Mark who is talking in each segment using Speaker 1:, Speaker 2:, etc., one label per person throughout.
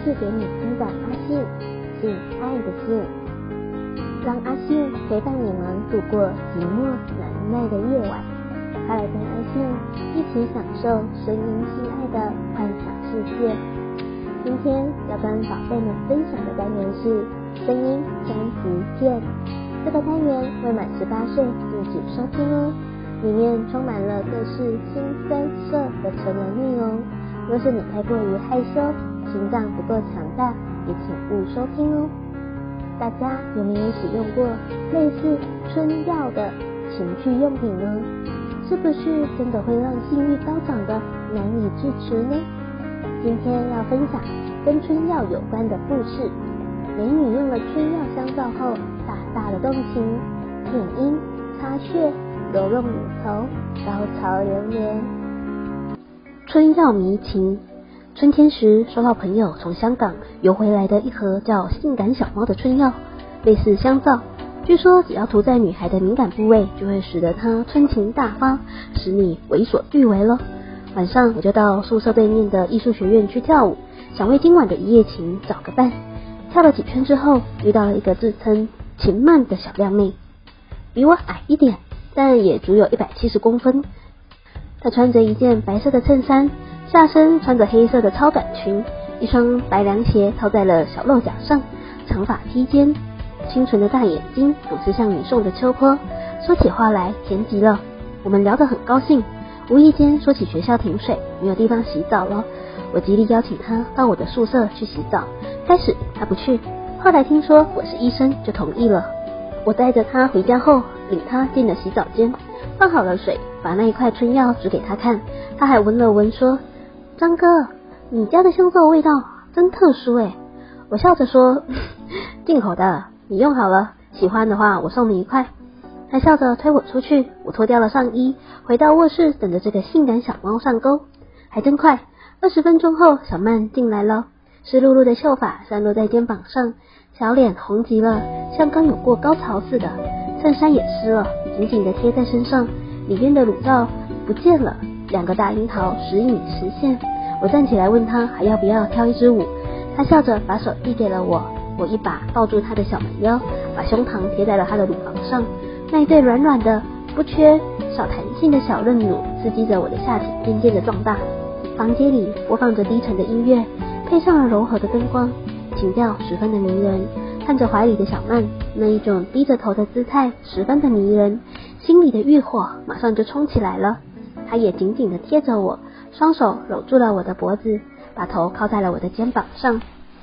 Speaker 1: 说故事给你听的阿信，性爱的信，让阿信陪伴你们度过寂寞难耐的夜晚，快来跟阿信一起享受声音性爱的幻想世界。今天要跟宝贝们分享的单元是声音专辑片，这个单元未满十八岁禁止收听哦。里面充满了各式腥膻色的成人内容，若是你太过于害羞，心脏不够强大，也请勿收听哦。大家有没有使用过类似春药的情趣用品呢？是不是真的会让性欲高涨的难以自持呢？今天要分享跟春药有关的故事。美女用了春药香皂后，大大的动情，舔阴、擦穴。揉弄乳头，高潮连连。春药迷情。春天时，收到朋友从香港邮回来的一盒叫“性感小猫”的春药，类似香皂。据说只要涂在女孩的敏感部位，就会使得她春情大发，使你为所欲为了。晚上我就到宿舍对面的艺术学院去跳舞，想为今晚的一夜情找个伴。跳了几圈之后，遇到了一个自称情漫的小靓妹，比我矮一点。但也足有一百七十公分。她穿着一件白色的衬衫，下身穿着黑色的超短裙，一双白凉鞋套在了小露脚上，长发披肩，清纯的大眼睛总是像你送的秋波，说起话来甜极了。我们聊得很高兴，无意间说起学校停水，没有地方洗澡了。我极力邀请她到我的宿舍去洗澡，开始她不去，后来听说我是医生，就同意了。我带着她回家后，领她进了洗澡间，放好了水，把那一块春药指给他看，他还闻了闻，说：“张哥，你家的香皂味道真特殊诶。”我笑着说：“ 进口的，你用好了，喜欢的话我送你一块。”他笑着推我出去，我脱掉了上衣，回到卧室等着这个性感小猫上钩，还真快，二十分钟后，小曼进来了，湿漉漉的秀发散落在肩膀上。小脸红极了，像刚有过高潮似的，衬衫也湿了，紧紧地贴在身上，里面的乳罩不见了，两个大樱桃时隐时现。我站起来问他还要不要跳一支舞，他笑着把手递给了我，我一把抱住他的小蛮腰，把胸膛贴在了他的乳房上，那一对软软的、不缺少弹性的小嫩乳刺激着我的下体渐渐的壮大。房间里播放着低沉的音乐，配上了柔和的灯光。情调十分的迷人，看着怀里的小曼，那一种低着头的姿态十分的迷人，心里的欲火马上就冲起来了。她也紧紧地贴着我，双手搂住了我的脖子，把头靠在了我的肩膀上。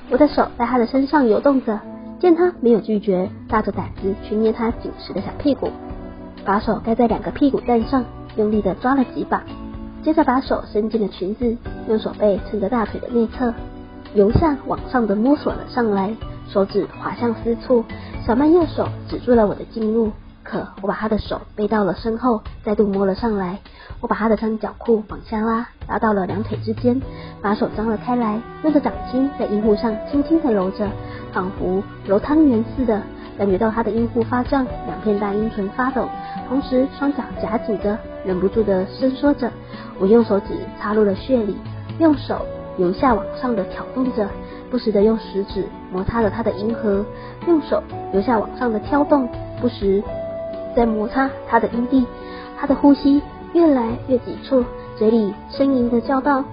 Speaker 1: 我的手在她的身上游动着，见她没有拒绝，大着胆子去捏她紧实的小屁股，把手盖在两个屁股蛋上，用力地抓了几把，接着把手伸进了裙子，用手背蹭着大腿的内侧。由下往上的摸索了上来，手指滑向私处，小曼右手止住了我的进入，可我把她的手背到了身后，再度摸了上来。我把她的三角裤往下拉，拉到了两腿之间，把手张了开来，用着掌心在阴户上轻轻的揉着，仿佛揉汤圆似的，感觉到她的阴户发胀，两片大阴唇发抖，同时双脚夹紧着，忍不住的伸缩着。我用手指插入了穴里，用手。由下往上的挑动着，不时的用食指摩擦着他的阴核，用手由下往上的挑动，不时在摩擦他的阴蒂。他的呼吸越来越急促，嘴里呻吟的叫道：“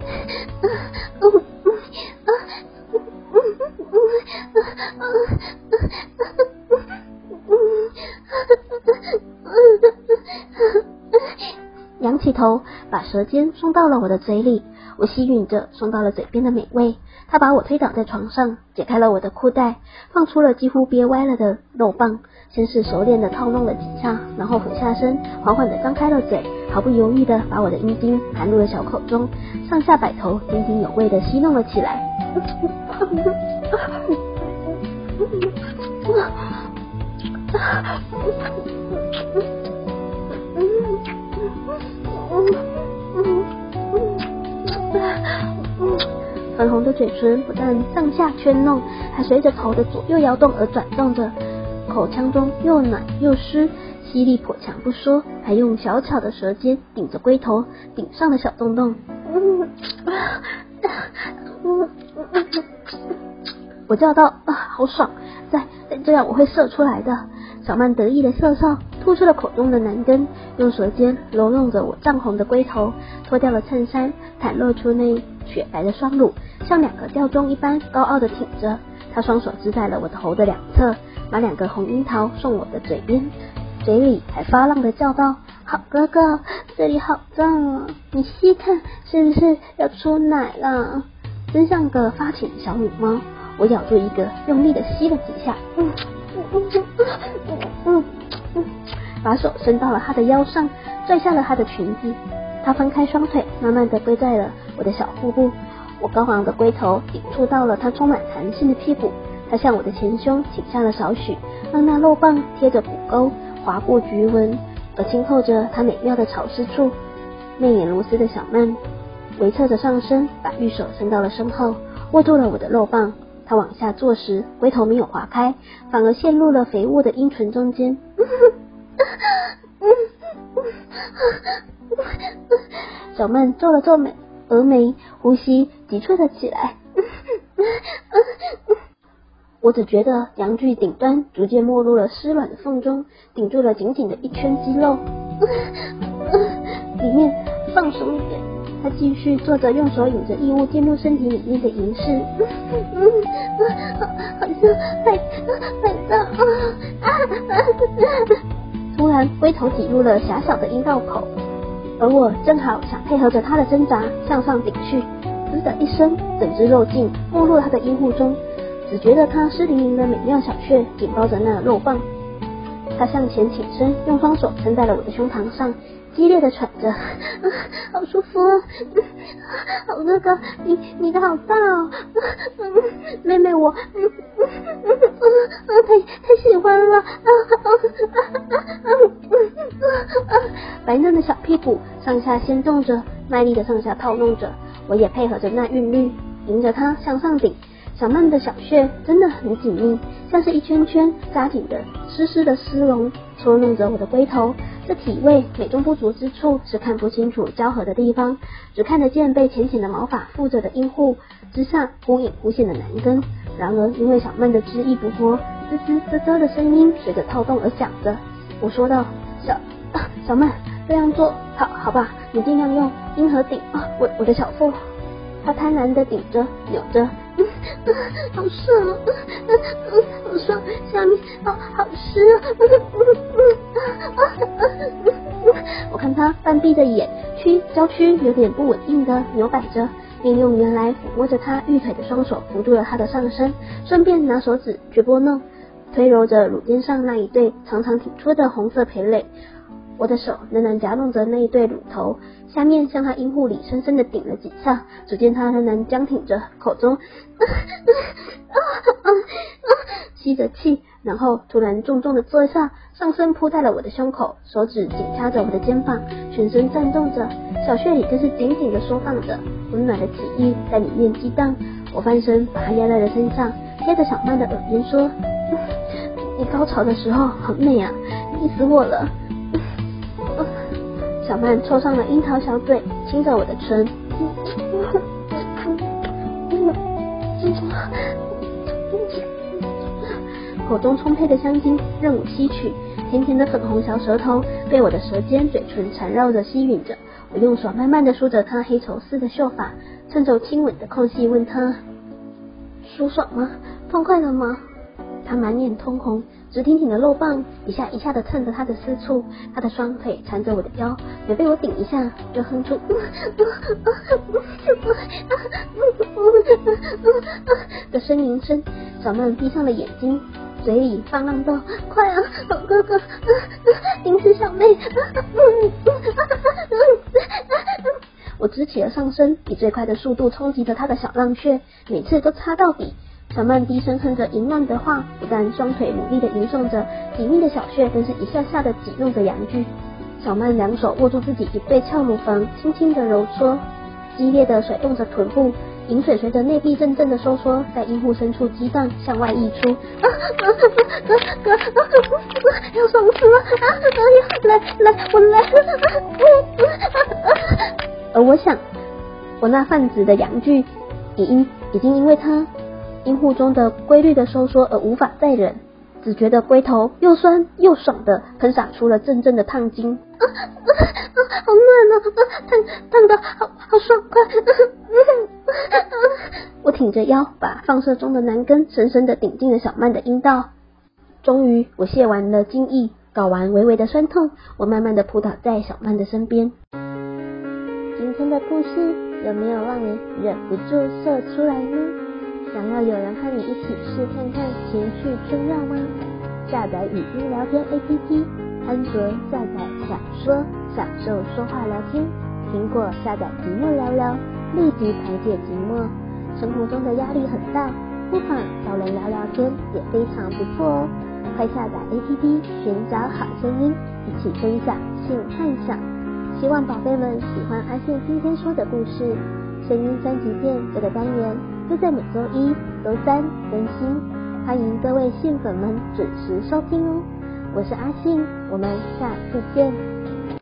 Speaker 1: 仰起头，把舌尖送到了我的嘴里。”我吸吮着送到了嘴边的美味，他把我推倒在床上，解开了我的裤带，放出了几乎憋歪了的肉棒，先是熟练的套弄了几下，然后俯下身，缓缓的张开了嘴，毫不犹豫的把我的阴茎含入了小口中，上下摆头，津津有味的吸弄了起来。粉红的嘴唇不但上下圈弄，还随着头的左右摇动而转动着，口腔中又暖又湿，吸力颇强不说，还用小巧的舌尖顶着龟头顶上的小洞洞。我叫道：“啊，好爽！再再这样，我会射出来的。”小曼得意的笑笑，吐出了口中的男根，用舌尖揉弄着我涨红的龟头，脱掉了衬衫，袒露出那雪白的双乳，像两个吊钟一般高傲的挺着。他双手支在了我的头的两侧，把两个红樱桃送我的嘴边，嘴里还发浪的叫道：“好哥哥，这里好脏啊！你细看，是不是要出奶了？真像个发情的小母猫。”我咬住一个，用力的吸了几下，嗯嗯嗯嗯嗯嗯，把手伸到了他的腰上，拽下了他的裙子。他分开双腿，慢慢的跪在了我的小腹部。我高昂的龟头抵触到了他充满弹性的屁股，他向我的前胸倾下了少许，让那肉棒贴着骨沟划过菊纹，而轻透着他美妙的潮湿处。媚眼如丝的小曼微侧着上身，把玉手伸到了身后，握住了我的肉棒。他往下坐时，龟头没有划开，反而陷入了肥沃的阴唇中间。小曼皱了皱眉。峨眉，呼吸急促了起来。我只觉得阳具顶端逐渐没入了湿软的缝中，顶住了紧紧的一圈肌肉。里面放松一点。他继续做着用手引着异物进入身体里面的仪式。突然，龟头挤入了狭小的阴道口。而我正好想配合着他的挣扎向上顶去，的一声，整只肉劲没入他的阴户中，只觉得他湿淋淋的美妙小穴紧抱着那肉棒。他向前倾身，用双手撑在了我的胸膛上，激烈的喘着，啊，好舒服啊！好哥哥，你你的好大哦，妹妹我，嗯 太太喜欢了，啊 白嫩的小屁股上下掀动着，卖力的上下套弄着，我也配合着那韵律，迎着它向上顶。小曼的小穴真的很紧密，像是一圈圈扎紧的湿湿的丝绒，搓弄着我的龟头。这体位美中不足之处是看不清楚交合的地方，只看得见被浅浅的毛发覆着的阴户之上忽隐忽现的男根。然而因为小曼的汁液不脱，滋滋啧啧的声音随着套动而响着。我说道：“小小曼，这样做好好吧？你尽量用阴核顶啊，我我的小腹。”他贪婪的顶着扭着。嗯，好爽啊！嗯嗯，好爽，下面好好湿啊！嗯嗯嗯嗯，我看他半闭着眼，屈娇躯有点不稳定的扭摆着，并用原来抚摸着他玉腿的双手扶住了他的上身，顺便拿手指去拨弄，推揉着乳尖上那一对长长挺出的红色蓓蕾。我的手仍然夹弄着那一对乳头，下面向他阴户里深深的顶了几下，只见他仍然僵挺着，口中 吸着气，然后突然重重的坐下，上身扑在了我的胸口，手指紧掐着我的肩膀，全身颤动着，小穴里更是紧紧的缩放着，温暖的体液在里面激荡。我翻身把他压在了身上，贴着小曼的耳边说：“你高潮的时候很美啊，腻死我了。”小曼凑上了樱桃小嘴，亲着我的唇，口中充沛的香精任我吸取，甜甜的粉红小舌头被我的舌尖、嘴唇缠绕着吸吮着。我用手慢慢的梳着她黑绸丝的秀发，趁着亲吻的空隙问她：舒爽吗？痛快了吗？他满脸通红。直挺挺的肉棒一下一下的蹭着他的私处，他的双腿缠着我的腰，每被我顶一下就哼出 的呻吟声。小曼闭上了眼睛，嘴里放浪道：“快啊，好哥哥，顶死小妹！” 我直起了上身，以最快的速度冲击着他的小浪穴，每次都插到底。小曼低声哼着淫乱的话，不但双腿努力的吟诵着，紧密的小穴更是一下下的挤弄着阳具。小曼两手握住自己一对翘乳房，轻轻的揉搓，激烈的甩动着臀部，饮水随着内壁阵阵的收缩，在阴户深处激荡，向外溢出。啊啊啊啊啊啊！要爽死了！啊啊呀！来来，我来！啊啊啊啊而我想，我那泛紫的阳具，已因已经因为它阴户中的规律的收缩而无法再忍，只觉得龟头又酸又爽的喷洒出了阵阵的烫精。啊啊啊！好暖啊！烫烫的好好爽快！我挺着腰，把放射中的男根深深的顶进了小曼的阴道。终于，我泄完了精液，搞完微微的酸痛，我慢慢的扑倒在小曼的身边。今天的故事有没有让你忍不住射出来呢？想要有人和你一起试看看情绪重要吗？下载语音聊天 APP，安卓下载享说，享受说话聊天；苹果下载寂寞聊聊，立即排解寂寞。生活中的压力很大，不妨找人聊聊天也非常不错哦。快下载 APP，寻找好声音，一起分享性幻想。希望宝贝们喜欢阿信今天说的故事。声音三级片这个单元会在每周一、周三更新，欢迎各位信粉们准时收听哦。我是阿信，我们下次见。